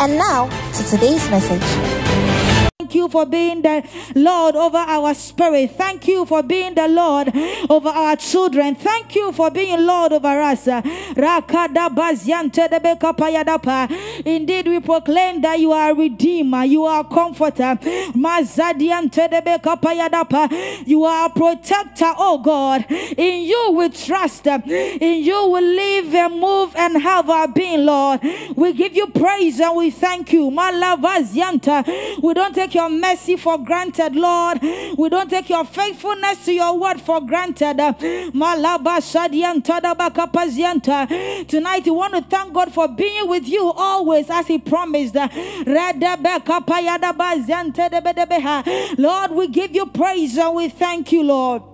And now to today's message. Thank you for being the Lord over our spirit. Thank you for being the Lord over our children. Thank you for being Lord over us. Indeed, we proclaim that you are a redeemer, you are a comforter. You are a protector, oh God. In you we trust. In you we live and move and have our being, Lord. We give you praise and we thank you. We don't take your your mercy for granted, Lord. We don't take your faithfulness to your word for granted. Tonight, we want to thank God for being with you always as He promised. Lord, we give you praise and we thank you, Lord.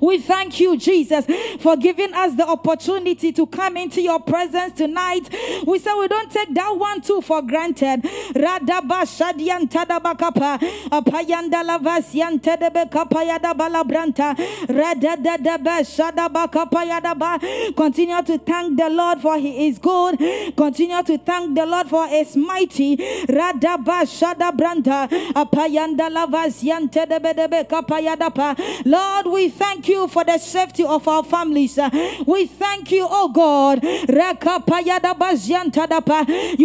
We thank you, Jesus, for giving us the opportunity to come into your presence tonight. We say we don't take that one too for granted. Radaba shadian tadabakapa, apayanda lavasian tedebekapa yadabala branta, radadadaba shadabakapa yadaba. Continue to thank the Lord for he is good. Continue to thank the Lord for his mighty. Radaba shadabranta, apayanda lavasian tedebekapa yadapa. Lord, we thank thank you for the safety of our families. Uh, we thank you, oh God. You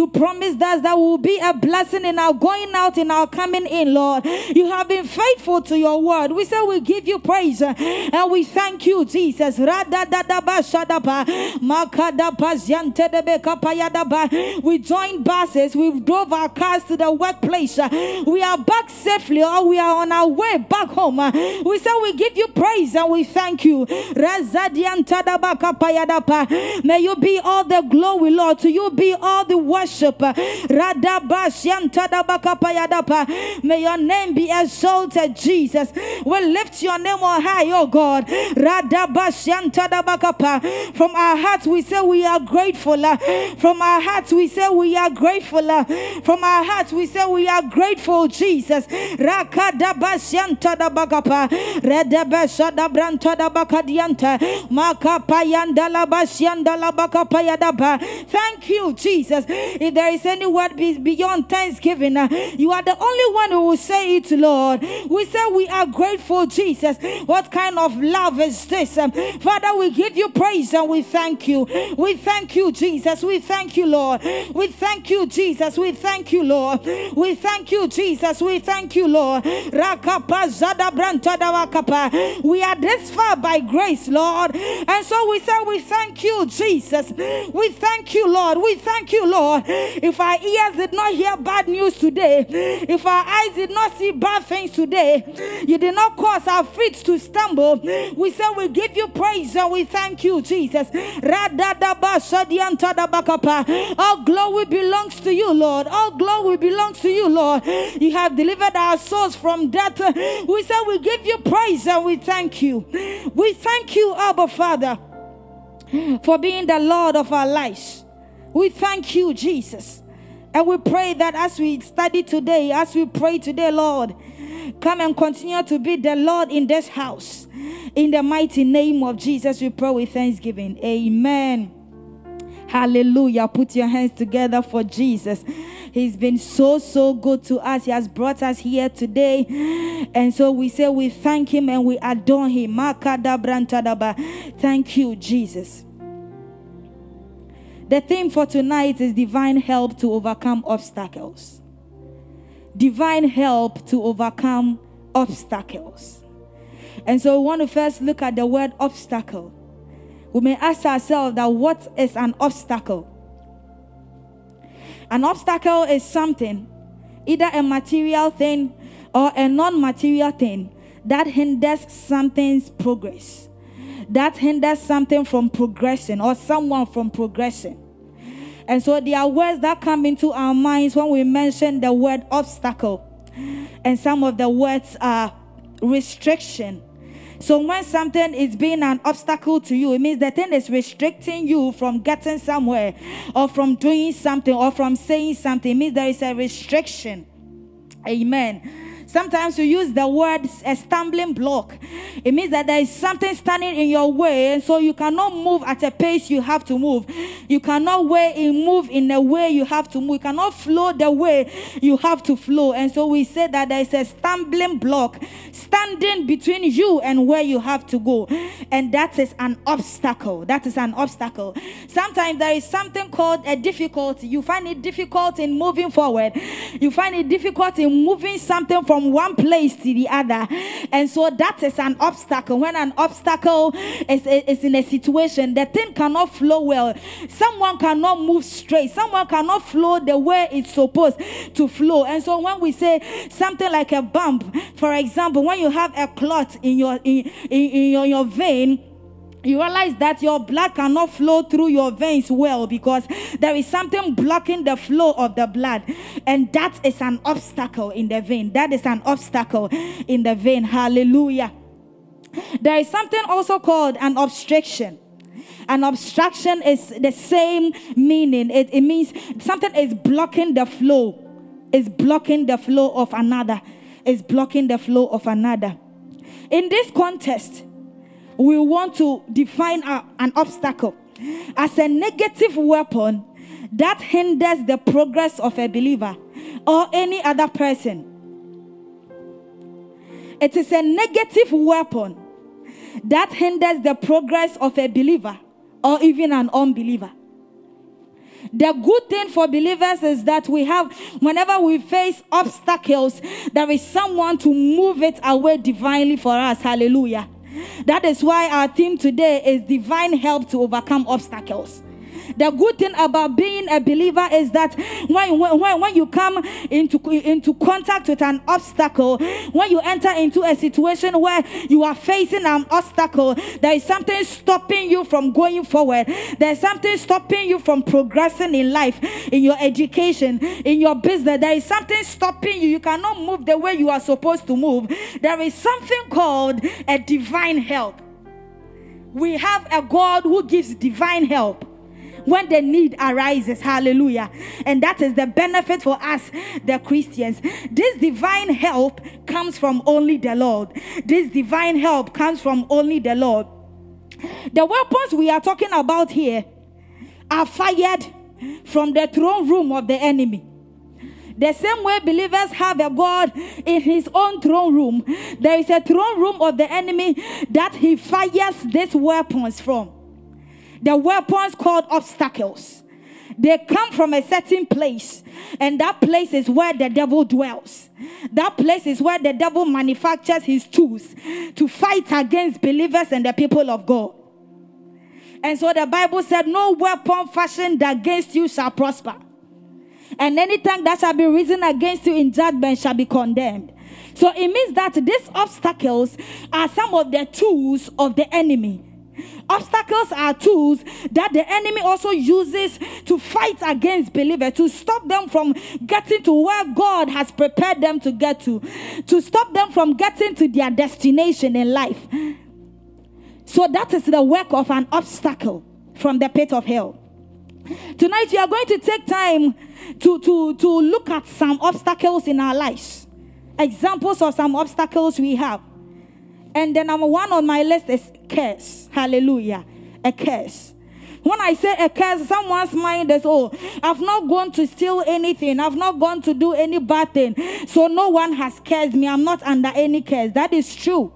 promised us that will be a blessing in our going out, in our coming in, Lord. You have been faithful to your word. We say we give you praise uh, and we thank you, Jesus. We joined buses, we drove our cars to the workplace. Uh, we are back safely, or we are on our way back home. We say we give you praise and we thank you. May you be all the glory, Lord. To you be all the worship. May your name be exalted, Jesus. We lift your name on high, oh God. From our hearts, we say we are grateful. From our hearts, we say we are grateful. From our hearts, we say we are grateful, Jesus. Branta da bakadianta makapayanda la basianda la bakapayadaba. Thank you, Jesus. If there is any word beyond thanksgiving, uh, you are the only one who will say it, Lord. We say we are grateful, Jesus. What kind of love is this? Um, Father, we give you praise and we thank you. We thank you, Jesus. We thank you, Lord. We thank you, Jesus. We thank you, Lord. We thank you, Jesus. We thank you, Lord. Da. We are this far by grace, Lord. And so we say, We thank you, Jesus. We thank you, Lord. We thank you, Lord. If our ears did not hear bad news today, if our eyes did not see bad things today, you did not cause our feet to stumble. We say, We give you praise and we thank you, Jesus. All glory belongs to you, Lord. All glory belongs to you, Lord. You have delivered our souls from death. We say, We give you praise and we thank you. We thank you, Abba Father, for being the Lord of our lives. We thank you, Jesus. And we pray that as we study today, as we pray today, Lord, come and continue to be the Lord in this house. In the mighty name of Jesus, we pray with thanksgiving. Amen. Hallelujah. Put your hands together for Jesus. He's been so, so good to us. He has brought us here today. And so we say we thank him and we adore him. Thank you, Jesus. The theme for tonight is divine help to overcome obstacles. Divine help to overcome obstacles. And so we want to first look at the word obstacle. We may ask ourselves that what is an obstacle? An obstacle is something, either a material thing or a non material thing, that hinders something's progress, that hinders something from progressing or someone from progressing. And so there are words that come into our minds when we mention the word obstacle. And some of the words are restriction. So when something is being an obstacle to you, it means the thing is restricting you from getting somewhere or from doing something or from saying something. It means there is a restriction. Amen. Sometimes you use the word a stumbling block. It means that there is something standing in your way, and so you cannot move at a pace you have to move. You cannot way move in the way you have to move. You cannot flow the way you have to flow. And so we say that there is a stumbling block standing between you and where you have to go. And that is an obstacle. That is an obstacle. Sometimes there is something called a difficulty. You find it difficult in moving forward. You find it difficult in moving something from from one place to the other. And so that is an obstacle. When an obstacle is, is in a situation, the thing cannot flow well. Someone cannot move straight. Someone cannot flow the way it's supposed to flow. And so when we say something like a bump, for example, when you have a clot in your in, in, in your, your vein, you realize that your blood cannot flow through your veins well because there is something blocking the flow of the blood, and that is an obstacle in the vein. That is an obstacle in the vein. Hallelujah. There is something also called an obstruction. An obstruction is the same meaning. It, it means something is blocking the flow, is blocking the flow of another, is blocking the flow of another. In this context, we want to define a, an obstacle as a negative weapon that hinders the progress of a believer or any other person. It is a negative weapon that hinders the progress of a believer or even an unbeliever. The good thing for believers is that we have, whenever we face obstacles, there is someone to move it away divinely for us. Hallelujah. That is why our theme today is divine help to overcome obstacles. The good thing about being a believer is that when, when, when you come into, into contact with an obstacle, when you enter into a situation where you are facing an obstacle, there is something stopping you from going forward. There's something stopping you from progressing in life, in your education, in your business. There is something stopping you. You cannot move the way you are supposed to move. There is something called a divine help. We have a God who gives divine help when the need arises. Hallelujah. And that is the benefit for us, the Christians. This divine help comes from only the Lord. This divine help comes from only the Lord. The weapons we are talking about here are fired from the throne room of the enemy. The same way believers have a God in his own throne room, there is a throne room of the enemy that he fires these weapons from. The weapons called obstacles. They come from a certain place, and that place is where the devil dwells. That place is where the devil manufactures his tools to fight against believers and the people of God. And so the Bible said, No weapon fashioned against you shall prosper. And any tongue that shall be risen against you in judgment shall be condemned. So it means that these obstacles are some of the tools of the enemy Obstacles are tools that the enemy also uses to fight against believers, to stop them from getting to where God has prepared them to get to, to stop them from getting to their destination in life. So that is the work of an obstacle from the pit of hell. Tonight, we are going to take time to, to, to look at some obstacles in our lives, examples of some obstacles we have. And then number one on my list is curse. Hallelujah. A curse. When I say a curse, someone's mind is, oh, I've not gone to steal anything. I've not gone to do any bad thing. So no one has cursed me. I'm not under any curse. That is true.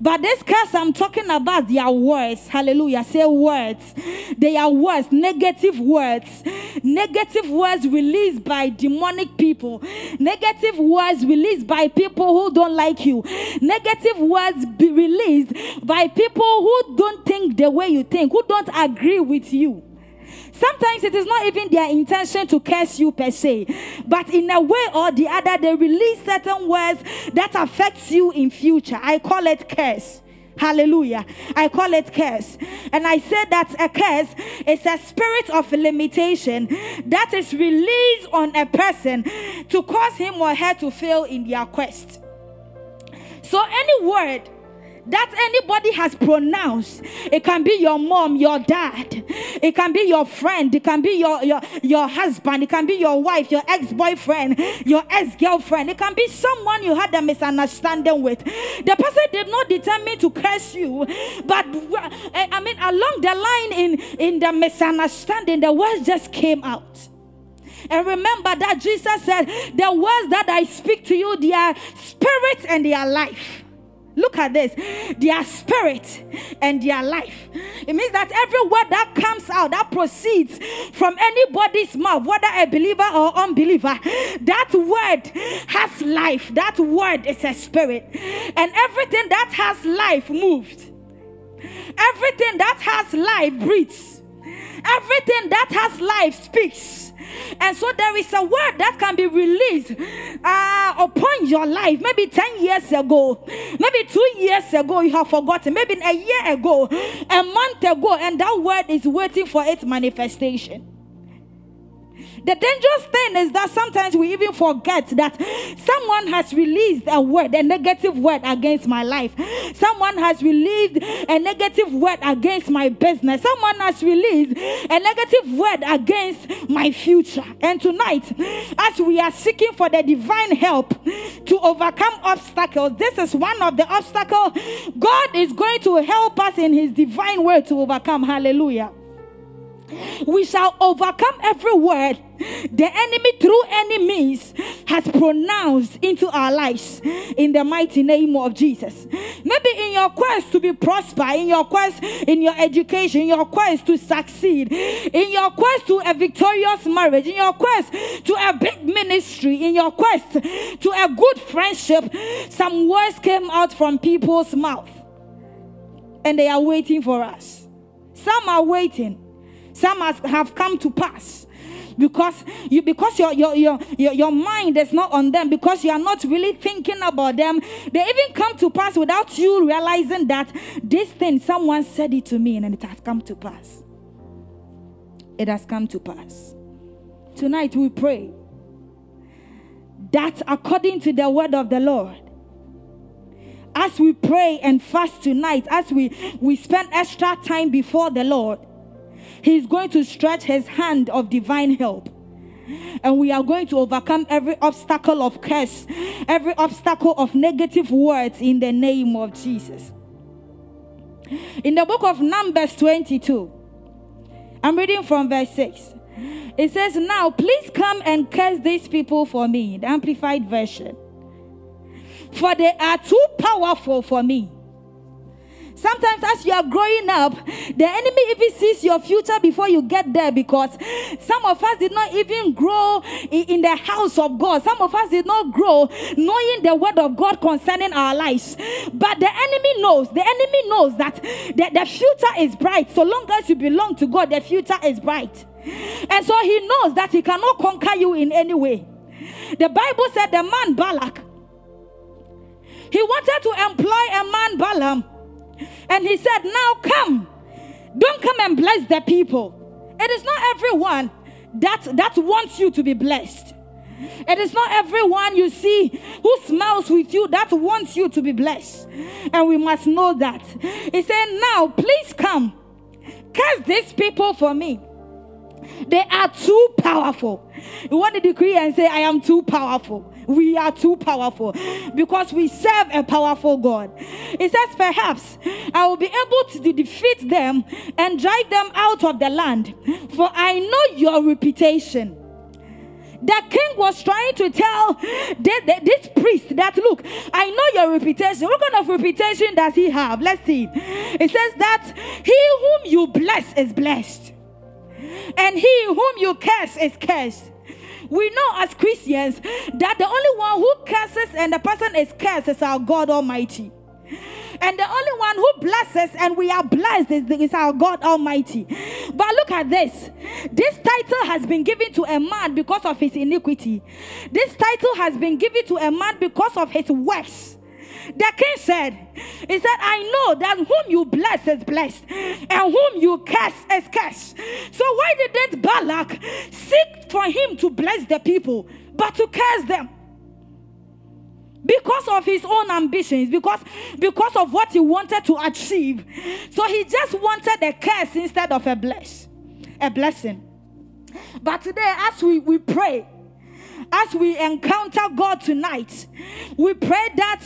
But this curse I'm talking about, they are words. Hallelujah. Say words. They are words, negative words. Negative words released by demonic people. Negative words released by people who don't like you. Negative words be released by people who don't think the way you think, who don't agree with you. Sometimes it is not even their intention to curse you per se, but in a way or the other, they release certain words that affects you in future. I call it curse. Hallelujah. I call it curse. And I said that a curse is a spirit of limitation that is released on a person to cause him or her to fail in their quest. So, any word that anybody has pronounced. It can be your mom, your dad. It can be your friend. It can be your, your, your husband. It can be your wife, your ex boyfriend, your ex girlfriend. It can be someone you had a misunderstanding with. The person did not determine to curse you, but eh, I mean, along the line in, in the misunderstanding, the words just came out. And remember that Jesus said, The words that I speak to you, they are spirit and they are life. Look at this. Their spirit and their life. It means that every word that comes out, that proceeds from anybody's mouth, whether a believer or unbeliever, that word has life. That word is a spirit. And everything that has life moved. Everything that has life breathes. Everything that has life speaks. And so there is a word that can be released uh, upon your life. Maybe 10 years ago, maybe two years ago, you have forgotten. Maybe a year ago, a month ago, and that word is waiting for its manifestation. The dangerous thing is that sometimes we even forget that someone has released a word, a negative word against my life. Someone has released a negative word against my business. Someone has released a negative word against my future. And tonight, as we are seeking for the divine help to overcome obstacles, this is one of the obstacles God is going to help us in His divine way to overcome. Hallelujah we shall overcome every word the enemy through any means has pronounced into our lives in the mighty name of Jesus. Maybe in your quest to be prosper, in your quest in your education, in your quest to succeed, in your quest to a victorious marriage, in your quest to a big ministry, in your quest to a good friendship, some words came out from people's mouth and they are waiting for us. Some are waiting some has, have come to pass. Because you because your, your your your your mind is not on them because you are not really thinking about them. They even come to pass without you realizing that this thing someone said it to me and it has come to pass. It has come to pass. Tonight we pray that according to the word of the lord as we pray and fast tonight as we we spend extra time before the lord He's going to stretch his hand of divine help. And we are going to overcome every obstacle of curse, every obstacle of negative words in the name of Jesus. In the book of Numbers 22, I'm reading from verse 6. It says, Now please come and curse these people for me, the Amplified Version. For they are too powerful for me. Sometimes, as you are growing up, the enemy even sees your future before you get there because some of us did not even grow in, the house of God. Some of us did not grow knowing the word of God concerning our lives. But the enemy knows, the enemy knows that the, the future is bright. So long as you belong to God, the future is bright. And so he knows that he cannot conquer you in any way. The Bible said the man Balak, he wanted to employ a man Balaam and he said, Now come. Don't come and bless the people. It is not everyone that, that wants you to be blessed. It is not everyone you see who smiles with you that wants you to be blessed. And we must know that. He said, Now please come. Curse these people for me. They are too powerful. You want to decree and say, I am too powerful. We are too powerful because we serve a powerful God. It says, Perhaps I will be able to defeat them and drive them out of the land, for I know your reputation. The king was trying to tell this, this priest that, look, I know your reputation. What kind of reputation does he have? Let's see. It says that he whom you bless is blessed and he whom you curse is cursed. We know as Christians that the only one who curses and the person is cursed is our God Almighty. And the only one who blesses and we are blessed is, is, our God Almighty. But look at this. This title has been given to a man because of his iniquity. This title has been given to a man because of his works. The king said, He said, I know that whom you bless is blessed, and whom you curse is cursed. So why didn't Balak seek for him to bless the people, but to curse them? because of his own ambitions because because of what he wanted to achieve so he just wanted a curse instead of a bless a blessing but today as we, we pray as we encounter God tonight, we pray that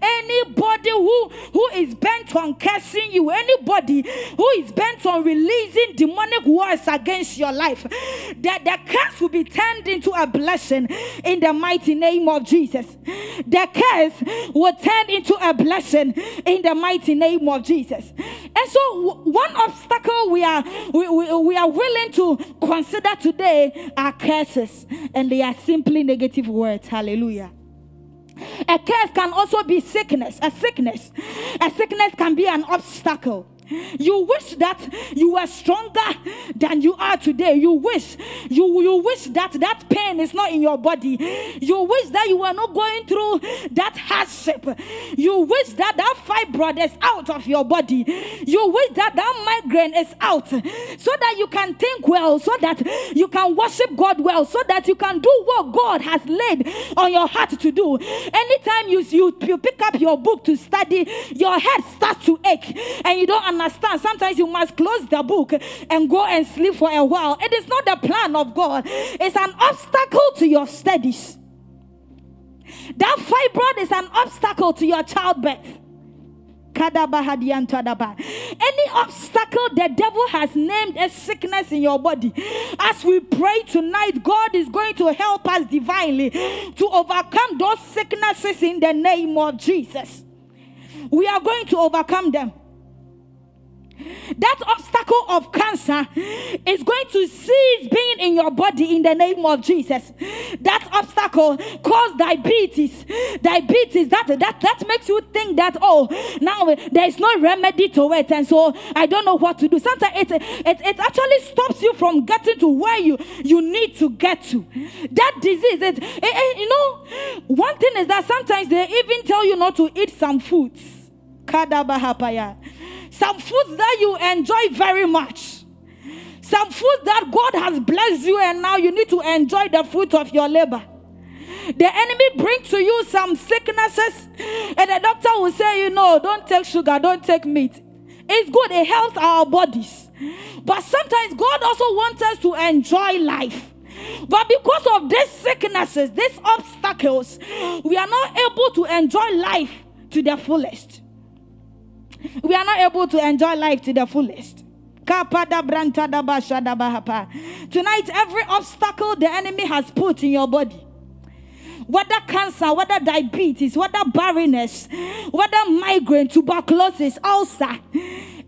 anybody who, who is bent on cursing you, anybody who is bent on releasing demonic words against your life, that the curse will be turned into a blessing in the mighty name of Jesus. The curse will turn into a blessing in the mighty name of Jesus. And so, one obstacle we are we, we, we are willing to consider today are curses, and they are simply negative words. Hallelujah. A curse can also be sickness. A sickness. A sickness can be an obstacle. You wish that you were stronger than you are today. You wish you you wish that that pain is not in your body. You wish that you were not going through that hardship. You wish that that fibroid is out of your body. You wish that that migraine is out so that you can think well, so that you can worship God well, so that you can do what God has laid on your heart to do. Anytime you you, you pick up your book to study, your head starts to ache and you don't understand. Sometimes you must close the book and go and sleep for a while. It is not the plan of God, it's an obstacle to your studies. That fibroid is an obstacle to your childbirth. Any obstacle the devil has named a sickness in your body, as we pray tonight, God is going to help us divinely to overcome those sicknesses in the name of Jesus. We are going to overcome them. That obstacle of cancer is going to cease being in your body in the name of Jesus. That obstacle caused diabetes. Diabetes, that, that, that makes you think that, oh, now there is no remedy to it. And so I don't know what to do. Sometimes it, it, it actually stops you from getting to where you, you need to get to. That disease, it, it, it, you know, one thing is that sometimes they even tell you not to eat some foods. Kadabahapaya some foods that you enjoy very much. Some food that God has blessed you, and now you need to enjoy the fruit of your labor. The enemy brings to you some sicknesses, and the doctor will say, You know, don't take sugar, don't take meat. It's good, it helps our bodies. But sometimes God also wants us to enjoy life. But because of these sicknesses, these obstacles, we are not able to enjoy life to the fullest we are not able to enjoy life to the fullest. Tonight, every obstacle the enemy has put in your body, whether cancer, whether diabetes, whether barrenness, whether migraine, tuberculosis, ulcer,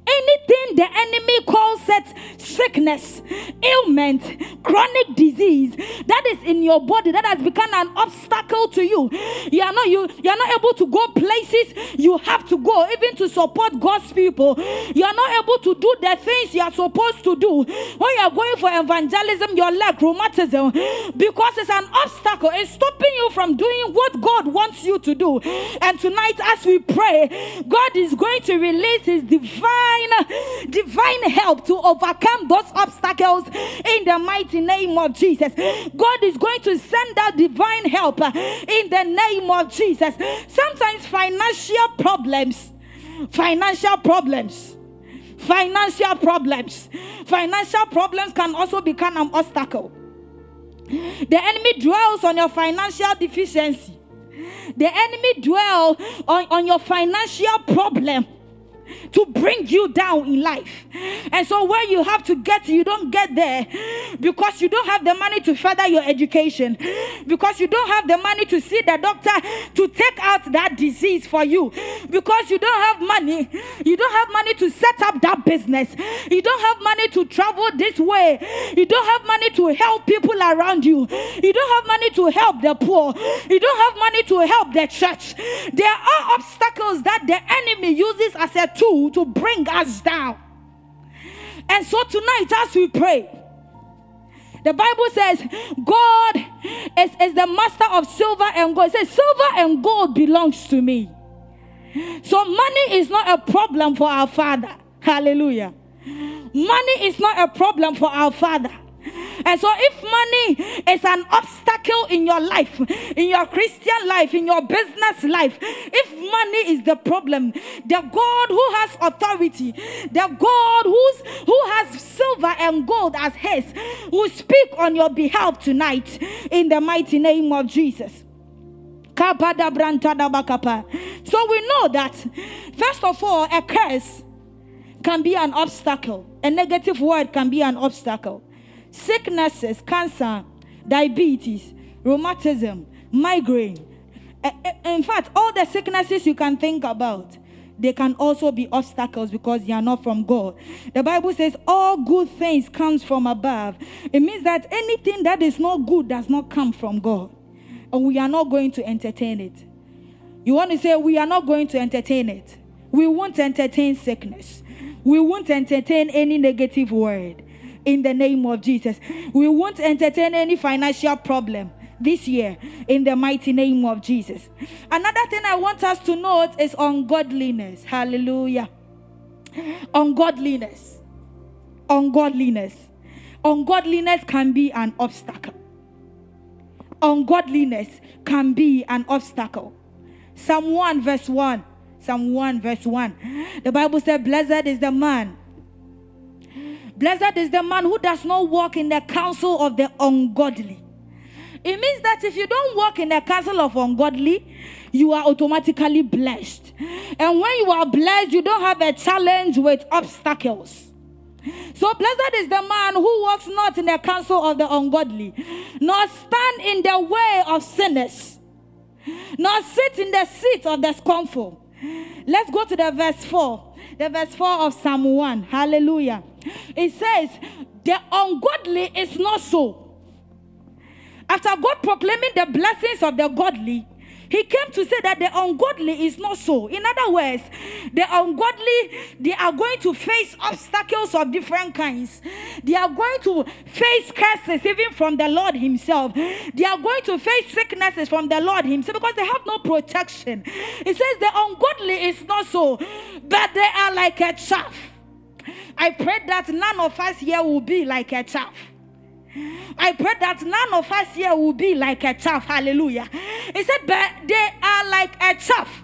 anything the enemy calls it sickness, ailment, chronic disease that is in your body that has become an obstacle to you. You are not you, you are not able to go places you have to go, even to support God's people. You are not able to do the things you are supposed to do. When you are going for evangelism, your leg rheumatism, because it's an obstacle, it's stopping you from doing what God wants you to do. And tonight, as we pray, God is going to release his divine divine help to overcome those obstacles in the mighty name of Jesus. God is going to send out divine help in the name of Jesus. Sometimes financial problems, financial problems financial problems. Financial problems can also become an obstacle. The enemy dwells on your financial deficiency. The enemy dwells on, on your financial problem to bring you down in life. And so, where you have to get, you don't get there because you don't have the money to further your education, because you don't have the money to see the doctor to take out that disease for you, because you don't have money, you don't have money to set up that business, you don't have money to travel this way, you don't have money to help people around you, you don't have money to help the poor, you don't have money to help the church. There are obstacles that the enemy uses as a to bring us down. And so tonight, as we pray, the Bible says God is, is the master of silver and gold. It says, Silver and gold belongs to me. So money is not a problem for our Father. Hallelujah. Money is not a problem for our Father. And so, if money is an obstacle in your life, in your Christian life, in your business life, if money is the problem, the God who has authority, the God who's, who has silver and gold as his, will speak on your behalf tonight in the mighty name of Jesus. So we know that, first of all, a curse can be an obstacle, a negative word can be an obstacle sicknesses, cancer, diabetes, rheumatism, migraine. Eh, eh, in fact, all the sicknesses you can think about, they can also be obstacles because they are not from God. The Bible says all good things comes from above. It means that anything that is not good does not come from God. And we are not going to entertain it. You want to say we are not going to entertain it. We won't entertain sickness. We won't entertain any negative word in the name of Jesus. We won't entertain any financial problem this year in the mighty name of Jesus. Another thing I want us to note is ungodliness. Hallelujah. Ungodliness. Ungodliness. Ungodliness can be an obstacle. Ungodliness can be an obstacle. Psalm 1 verse 1. Psalm 1 verse 1. The Bible said, Blessed is the man Blessed is the man who does not walk in the counsel of the ungodly. It means that if you don't walk in the counsel of ungodly, you are automatically blessed. And when you are blessed, you don't have a challenge with obstacles. So blessed is the man who walks not in the counsel of the ungodly, nor stand in the way of sinners, nor sit in the seat of the scornful. Let's go to the verse 4 the verse 4 of Psalm 1. Hallelujah. It says, The ungodly is not so. After God proclaiming the blessings of the godly, he came to say that the ungodly is not so. In other words, the ungodly, they are going to face obstacles of different kinds. They are going to face curses even from the Lord Himself. They are going to face sicknesses from the Lord Himself because they have no protection. It says the ungodly is not so, but they are like a chaff. I pray that none of us here will be like a chaff. I pray that none of us here will be like a chaff. Hallelujah. He said, but they are like a chaff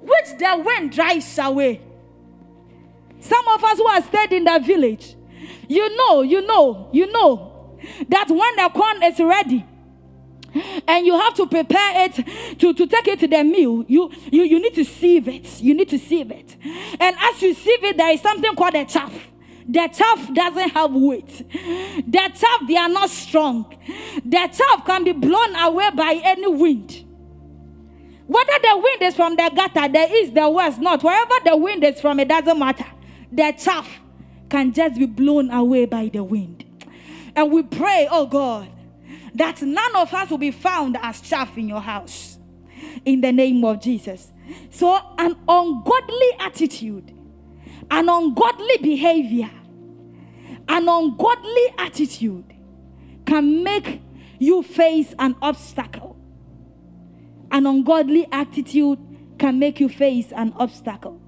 which the wind drives away. Some of us who are stayed in the village, you know, you know, you know that when the corn is ready, and you have to prepare it to, to take it to the mill you, you you need to sieve it you need to sieve it and as you sieve it there is something called a chaff the chaff doesn't have weight. The chaff, they are not strong. The chaff can be blown away by any wind. Whether the wind is from the gutter, the east, the west, not wherever the wind is from, it doesn't matter. The chaff can just be blown away by the wind. And we pray, oh God, that none of us will be found as chaff in your house. In the name of Jesus. So, an ungodly attitude, an ungodly behavior an ungodly attitude can make you face an obstacle. An ungodly attitude can make you face an obstacle.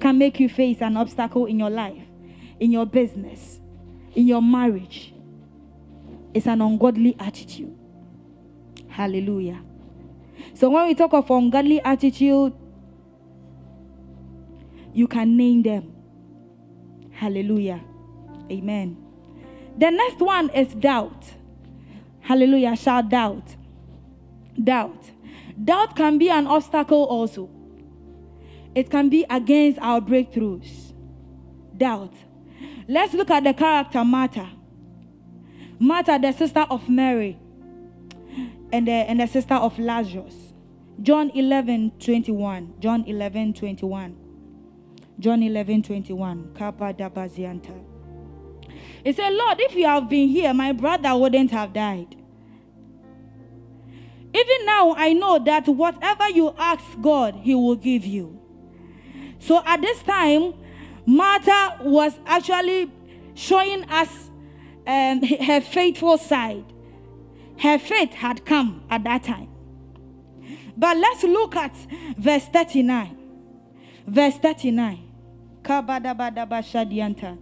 Can make you face an obstacle in your life, in your business, in your marriage. It's an ungodly attitude. Hallelujah. So when we talk of ungodly attitude, you can name them. Hallelujah. Amen. The next one is doubt. Hallelujah. Shout doubt. Doubt. Doubt can be an obstacle also. It can be against our breakthroughs. Doubt. Let's look at the character Martha. Martha, the sister of Mary, and the, and the sister of Lazarus. John 11 21. John 11 21. John 11 21. Kappa Dabazianta. He said, Lord, if you have been here, my brother wouldn't have died. Even now, I know that whatever you ask God, He will give you. So at this time, Martha was actually showing us um, her faithful side. Her faith had come at that time. But let's look at verse 39. Verse 39. Kabadabadabashadianta.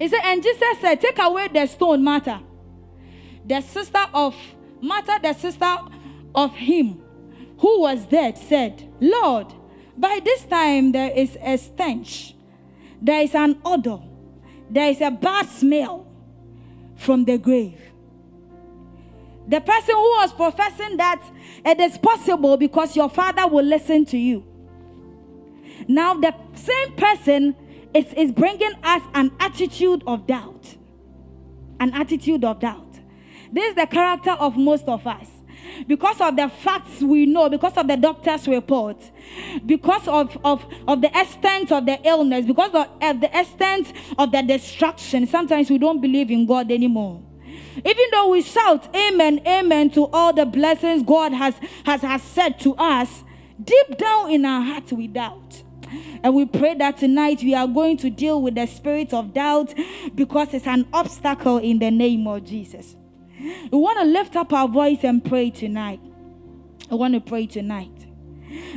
He said, and Jesus said, Take away the stone, Martha. The sister of Martha, the sister of him who was dead, said, Lord, by this time there is a stench, there is an odor, there is a bad smell from the grave. The person who was professing that it is possible because your father will listen to you. Now, the same person is, is bringing us an attitude of doubt. An attitude of doubt. This is the character of most of us. Because of the facts we know, because of the doctor's report, because of, of, of the extent of the illness, because of, of the extent of the destruction, sometimes we don't believe in God anymore. Even though we shout amen, amen to all the blessings God has, has, has said to us, deep down in our heart we doubt. And we pray that tonight we are going to deal with the spirit of doubt because it's an obstacle in the name of Jesus. We want to lift up our voice and pray tonight. I want to pray tonight.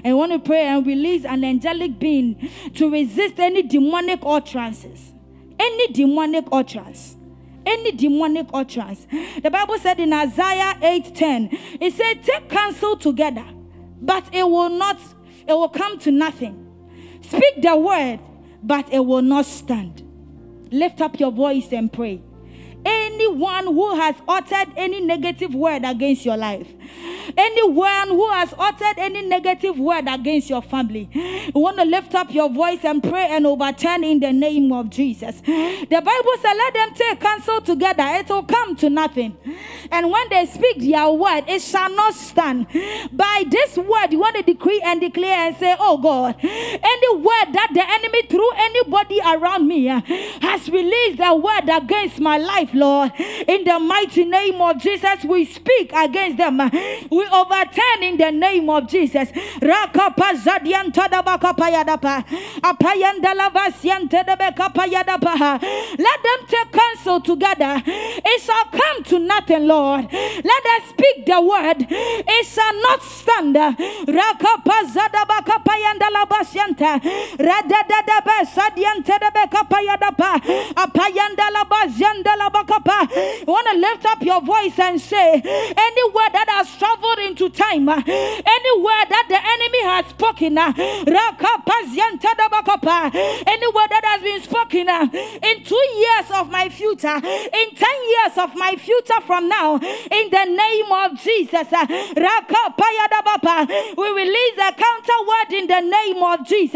I want to pray and release an angelic being to resist any demonic utterances. Any demonic utterance. Any demonic utterance. The Bible said in Isaiah 8:10, it said, Take counsel together, but it will not, it will come to nothing. Speak the word, but it will not stand. Lift up your voice and pray. Anyone who has uttered any negative word against your life, anyone who has uttered any negative word against your family, you want to lift up your voice and pray and overturn in the name of Jesus. The Bible says, Let them take counsel together, it will come to nothing. And when they speak their word, it shall not stand. By this word, you want to decree and declare and say, Oh God, any word that the enemy through anybody around me uh, has released a word against my life, Lord, in the mighty name of Jesus, we speak against them. We overturn in the name of Jesus. Let them take counsel together. It shall come to nothing, Lord. Let us speak the word. It shall not stand. You want to lift up your voice and say, any word that has traveled into time, any word that the enemy has spoken, any word that has been spoken in two years of my future, in ten years of my future from now, in the name of Jesus, we release a counter word in the name of Jesus.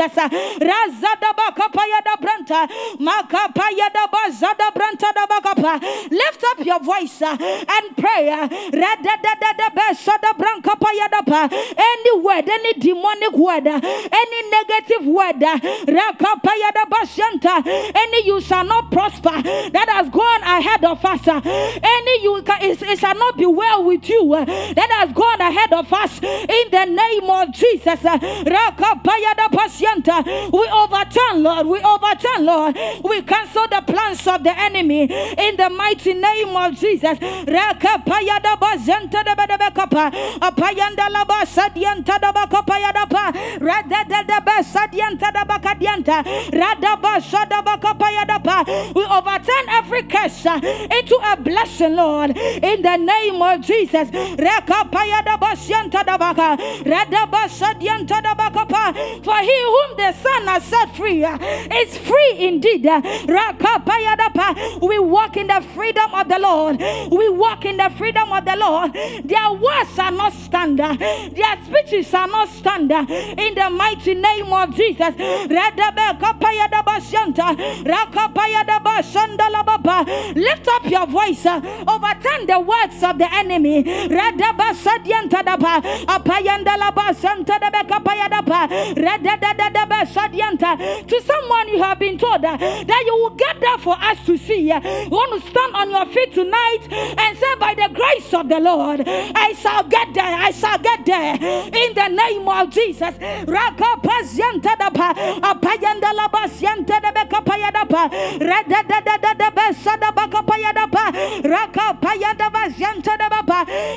Lift up your voice uh, and pray. Uh, any word, any demonic word, uh, any negative word, any you shall not prosper that has gone ahead of us. Any you it shall not be well with you that has gone ahead of us in the name of Jesus. We overturn, Lord. We overturn, Lord. We cancel the plans of the enemy in the mighty name of Jesus. We overturn every curse uh, into a blessing, Lord, in the name of Jesus. For he whom the Son has set free uh, is free indeed. Pa. We walk in the freedom of the Lord. We walk in the freedom of the Lord. Their words are not standard, Their speeches are not standard. In the mighty name of Jesus. Lift up your voice. Overturn the words of the enemy. To someone you have been told uh, that you will get there for us to see. You want to stand on your feet tonight and say, By the grace of the Lord, I shall get there. I shall get there in the name of Jesus.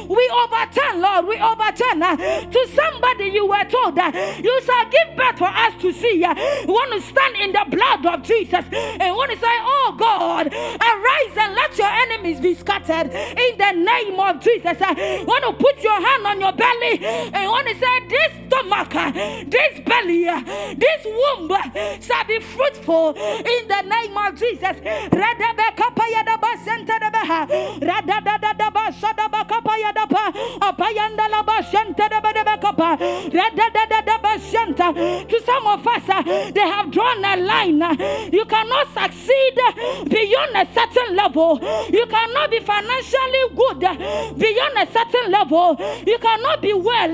We overturn overturn, Lord. We overturn. Uh, to somebody you were told that you shall give birth for us to see. You want to stand in the blood of Jesus and want to say, Oh God, arise and let your enemies be scattered in the name of Jesus. Uh, want to put your hand on your belly and want to say, This stomach, this belly, this womb shall be fruitful in the name of Jesus. Uh, to some of us, uh, they have drawn a line. Uh, you cannot succeed uh, beyond a certain level. You cannot be financially good beyond a certain level. You cannot be well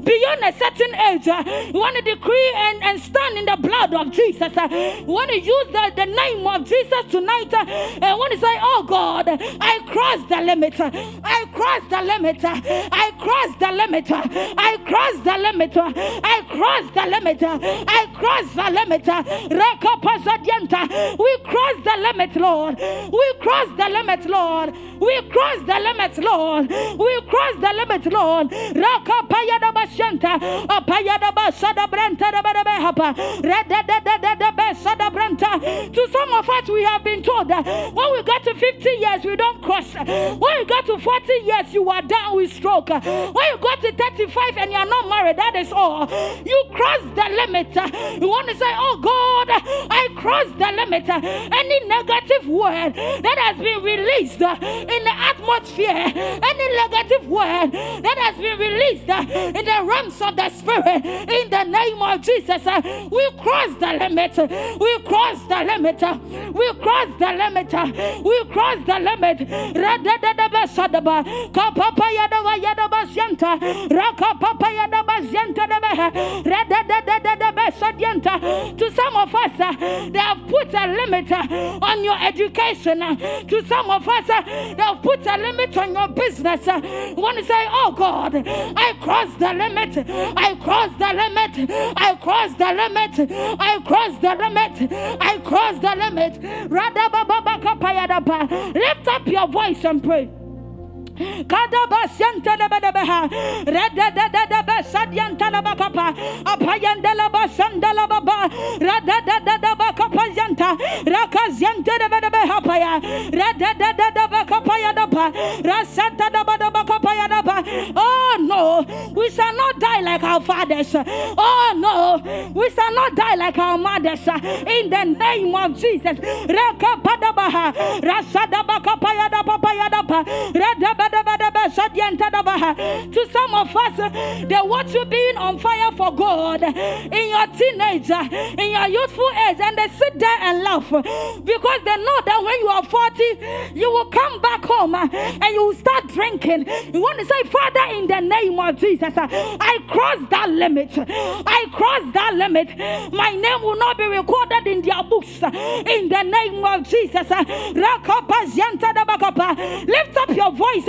beyond a certain age. You want to decree and, and stand in the blood of Jesus. You want to use the, the name of Jesus tonight and want to say, Oh God, I crossed the limit. I crossed the limit. I crossed the limit. I crossed the limit. I cross the limit. I cross the limit. We cross the limit, Lord. We cross the limit, Lord. We cross the limit, Lord. We cross the limit, Lord. Raka payada bashanta. Apayada basada branta da behapa. Reda da da da da besada branta. To some of us, we have been told that when we got to 50 years, we don't cross. When you got to 40 years, you are down with stroke. When you got to 35 and you are not married, that is all. You cross the limit. You want to say, Oh God, I cross the limit. Any negative word that has been released in the atmosphere, any negative word that has been released in the realms of the spirit, in the name of Jesus, we cross the limit. We cross the limit. We cross the limit. We cross the limit. To some of us, uh, they have put a limit uh, on your education. uh, To some of us, they have put a limit on your business. to say, Oh God, I cross the limit. I cross the limit. I cross the limit. I cross the limit. I cross the limit. Lift up your voice and pray. Oh no, we shall not die like our fathers. Oh no, we shall not die like our mothers. In the name of Jesus. To some of us, they watch you being on fire for God in your teenager, in your youthful age, and they sit there and laugh because they know that when you are 40, you will come back home and you will start drinking. You want to say, Father, in the name of Jesus, I cross that limit. I cross that limit. My name will not be recorded in their books. In the name of Jesus, lift up your voice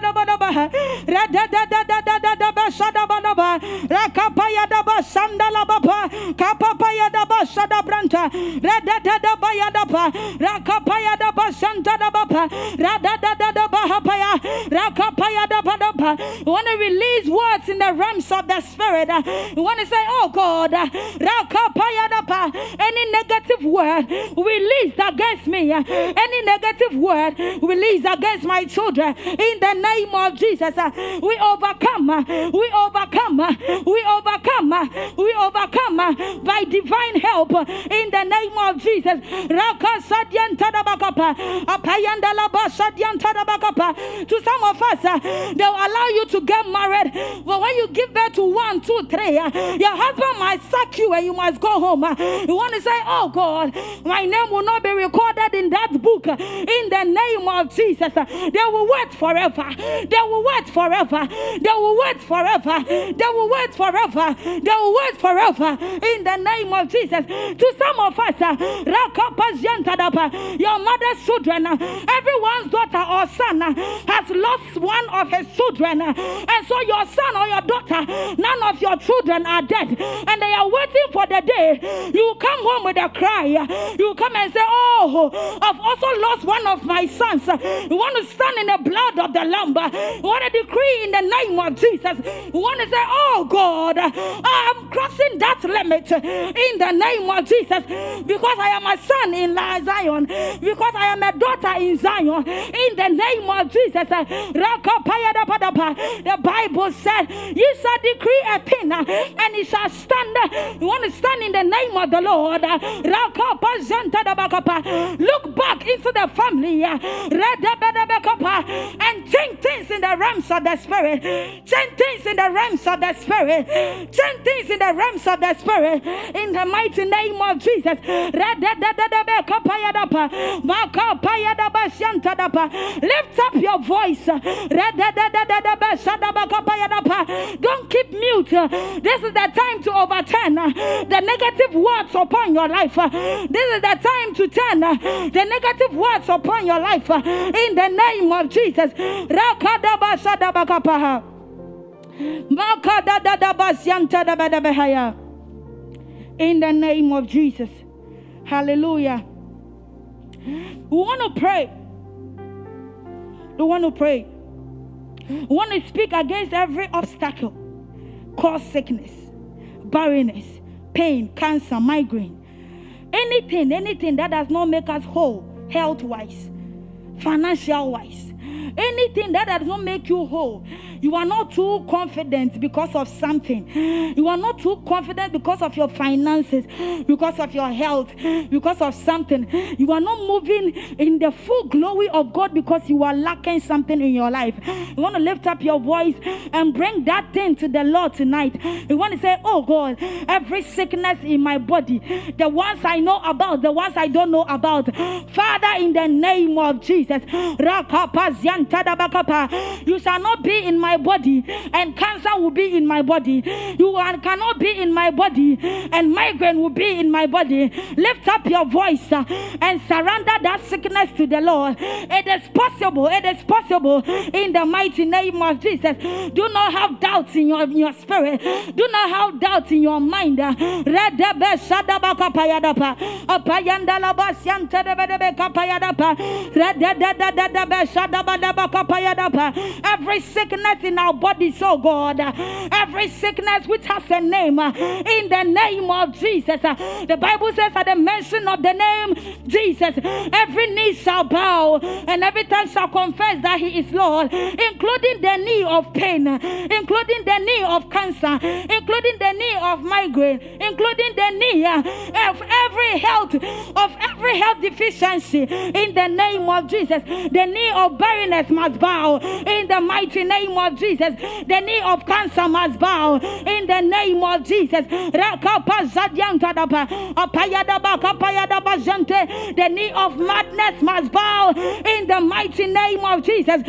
da ba da ba. Ra da da da da da da da ba sha da ba ba. Ra pa ya da ba sanda la ba pa. Ka pa pa ya da ba sha da branta. Want to release words in the realms of the spirit. You want to say, Oh God. Any negative word released against me. Any negative word released against my children in the name of Jesus. uh, We overcome, uh, we overcome, uh, we overcome, we overcome by divine help in the name of Jesus. To some of us, they'll allow you to get married, but when you give birth to one, two, three, your husband might sack you and you must go home. You want to say, Oh God, my name will not be recorded in that book in the name of Jesus. Jesus, they will wait forever. They will wait forever. They will wait forever. They will wait forever. They will wait forever. In the name of Jesus. To some of us, uh, your mother's children, uh, everyone's daughter or son uh, has lost one of his children. And so your son or your daughter, none of your children are dead. And they are waiting for the day you come home with a cry. You come and say, Oh, I've also lost one of my sons. You want to stand in the blood of the Lamb. You want to decree in the name of Jesus. You want to say, Oh God, I'm crossing that limit in the name of Jesus because I am a son in Zion, because I am a daughter in Zion, in the name of Jesus. The Bible said, You shall decree a thing and it shall stand. You want to stand in the name of the Lord. Look back into the family and change things in the realms of the spirit. Change things in the realms of the spirit. Change things in the realms of the spirit. In the mighty name of Jesus. Lift up your voice. Don't keep mute. This is the time to overturn the negative words upon your life. This is the time to turn the negative words upon your life in the name of Jesus. In the name of Jesus. Hallelujah. We want to pray. We want to pray. We want to speak against every obstacle, cause sickness, barrenness, pain, cancer, migraine. Anything, anything that does not make us whole, health wise, financial wise, anything that does not make you whole, you are not too confident because of something. You are not too confident because of your finances, because of your health, because of something. You are not moving in the full glory of God because you are lacking something in your life. You want to lift up your voice and bring that thing to the Lord tonight. You want to say, Oh God, every sickness in my body, the ones I know about, the ones I don't know about, Father, in the name of Jesus, you shall not be in my body, and cancer will be in my body. You cannot be in my body, and migraine will be in my body. Lift up your voice uh, and surrender that sickness to the Lord. It is possible. It is possible in the mighty name of Jesus. Do not have doubts in your, in your spirit. Do not have doubts in your mind. Every sickness in our bodies, oh God, every sickness which has a name, uh, in the name of Jesus. Uh, the Bible says, at the mention of the name Jesus, every knee shall bow and every tongue shall confess that He is Lord, including the knee of pain, including the knee of cancer, including the knee of migraine, including the knee uh, of every health, of every health deficiency, in the name of Jesus. The knee of barrenness must bow in the mighty name of Jesus. The knee of cancer must bow. In the name of Jesus. The knee of madness must bow. In the mighty name of Jesus.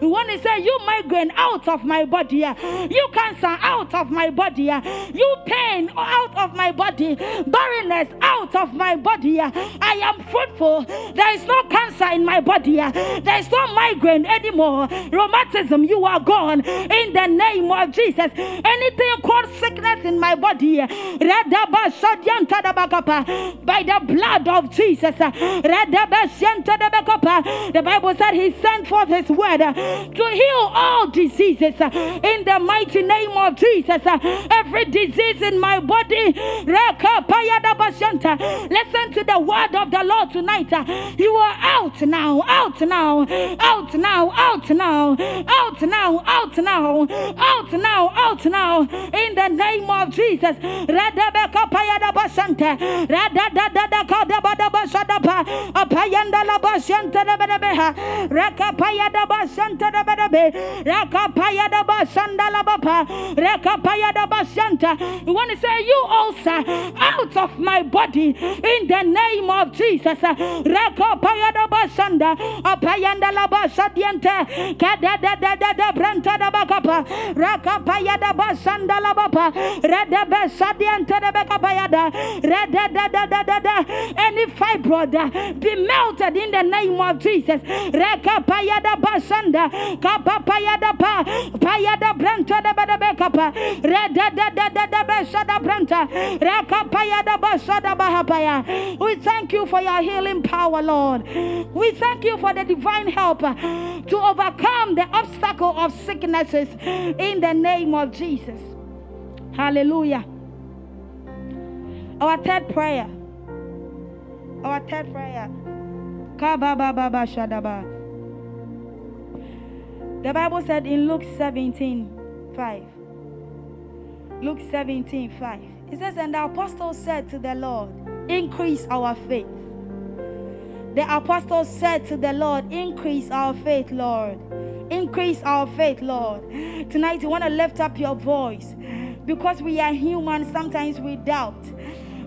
You want to say, You migraine out of my body, you cancer out of my body, you pain out of my body, barrenness out of my body. I am fruitful. There is no cancer in my body, there is no migraine anymore. Rheumatism, you are gone in the name of Jesus. Anything called sickness in my body, by the blood of Jesus, the Bible said He sent forth His word to heal all diseases in the mighty name of Jesus. Every disease in my body, listen to the word of the Lord tonight. You are out now, out now, out now, out now, out now, out now, out now, out now, in the name of Jesus. Basanta, Shanta da bada beha. Raka paya da ba shanta da bada be. Raka paya da ba shanda la bapa. Da. You want to say you also out of my body in the name of Jesus. Raka paya da ba shanda. Apayanda la. Kada da da da da da bakapa. Raka paya da ba shanda la bapa. Rada be da bakapa da. Da da da da da. Any fibroid be melted in the name of Jesus. Reka payada basanda, kapa payada pa, payada branta da bada bekapa, reda da da da da besada branta, reka payada basada bahapaya. We thank you for your healing power, Lord. We thank you for the divine help to overcome the obstacle of sicknesses in the name of Jesus. Hallelujah. Our third prayer. Our third prayer. The Bible said in Luke 17 5. Luke 17 5. It says, And the apostles said to the Lord, Increase our faith. The apostles said to the Lord, Increase our faith, Lord. Increase our faith, Lord. Tonight, you want to lift up your voice because we are human, sometimes we doubt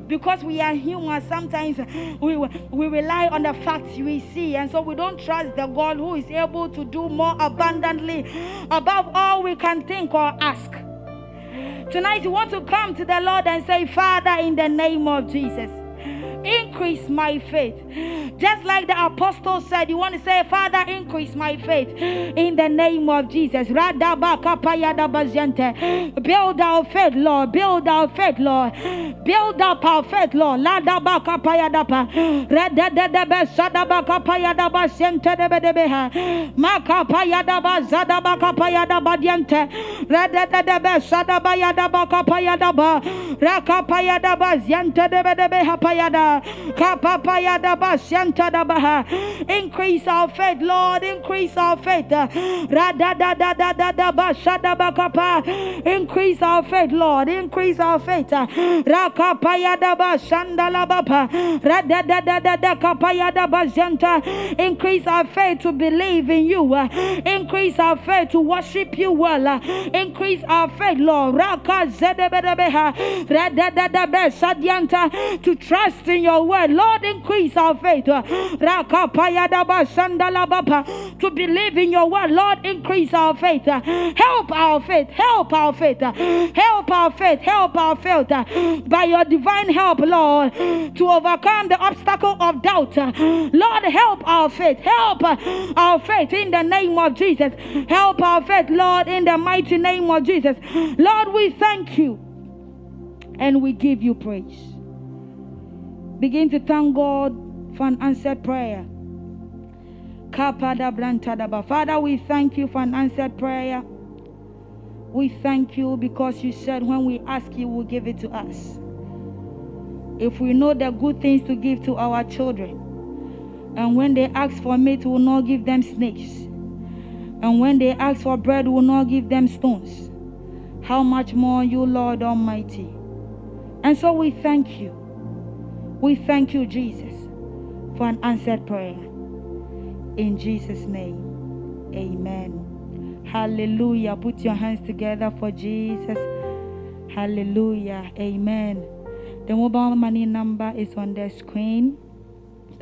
because we are human, sometimes we, we rely on the facts we see, and so we don't trust the God who is able to do more abundantly above all we can think or ask. Tonight, you want to come to the Lord and say, Father, in the name of Jesus increase my faith. Just like the apostle said, you want to say, Father, increase my faith in the name of Jesus. Build our faith, Lord. Build our faith, Lord. Build up our faith, Lord. Ladabaka payadapa. Rededebe sadabaka payadaba Increase our faith, Lord. Increase our faith. Increase our faith, Lord. Increase our faith. Increase our faith to believe in you. Increase our faith to worship you well. Increase our faith, Lord. To trust in your word. Lord, increase our faith. To believe in your word. Lord, increase our faith. Help our faith. Help our faith. Help our faith. Help our faith. By your divine help, Lord, to overcome the obstacle of doubt. Lord, help our faith. Help our faith in the name of Jesus. Help our faith, Lord, in the mighty name of Jesus. Lord, we thank you and we give you praise. Begin to thank God for an answered prayer. Father, we thank you for an answered prayer. We thank you because you said when we ask you, will give it to us. If we know the good things to give to our children, and when they ask for meat, we will not give them snakes. And when they ask for bread, we will not give them stones. How much more you, Lord Almighty? And so we thank you. We thank you, Jesus, for an answered prayer. In Jesus' name, amen. Hallelujah. Put your hands together for Jesus. Hallelujah. Amen. The mobile money number is on the screen.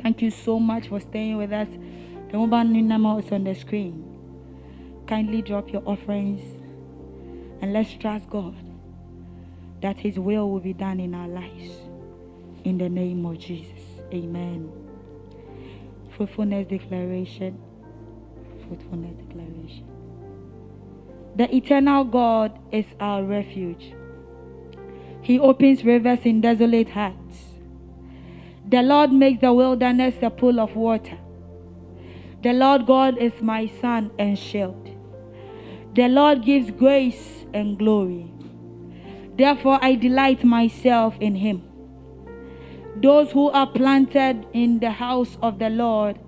Thank you so much for staying with us. The mobile number is on the screen. Kindly drop your offerings and let's trust God that His will will be done in our lives. In the name of Jesus. Amen. Fruitfulness declaration. Fruitfulness declaration. The eternal God is our refuge. He opens rivers in desolate hearts. The Lord makes the wilderness a pool of water. The Lord God is my sun and shield. The Lord gives grace and glory. Therefore, I delight myself in him. Those who are planted in the house of the Lord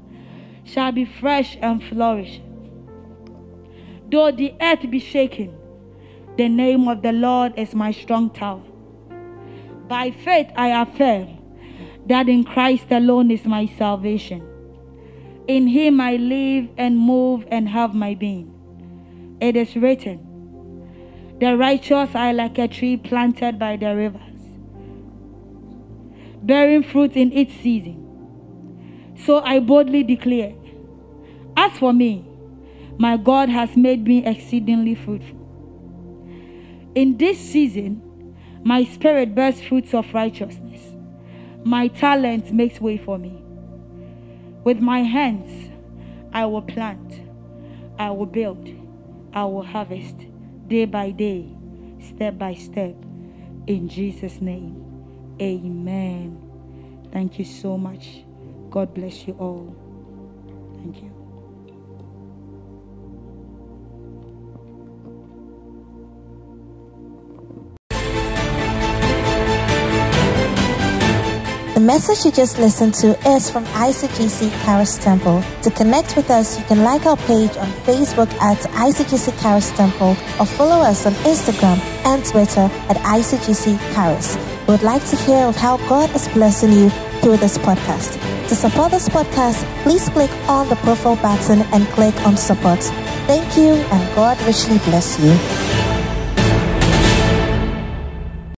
shall be fresh and flourish. Though the earth be shaken, the name of the Lord is my strong tower. By faith I affirm that in Christ alone is my salvation. In him I live and move and have my being. It is written, The righteous are like a tree planted by the rivers, bearing fruit in its season. So I boldly declare, As for me, my God has made me exceedingly fruitful. In this season, my spirit bears fruits of righteousness. My talent makes way for me. With my hands, I will plant, I will build, I will harvest day by day, step by step. In Jesus' name, amen. Thank you so much. God bless you all. Thank you. The message you just listened to is from ICGC Charis Temple. To connect with us, you can like our page on Facebook at ICGC Charis Temple or follow us on Instagram and Twitter at ICGC Charis. Would like to hear of how God is blessing you through this podcast. To support this podcast, please click on the profile button and click on support. Thank you and God richly bless you.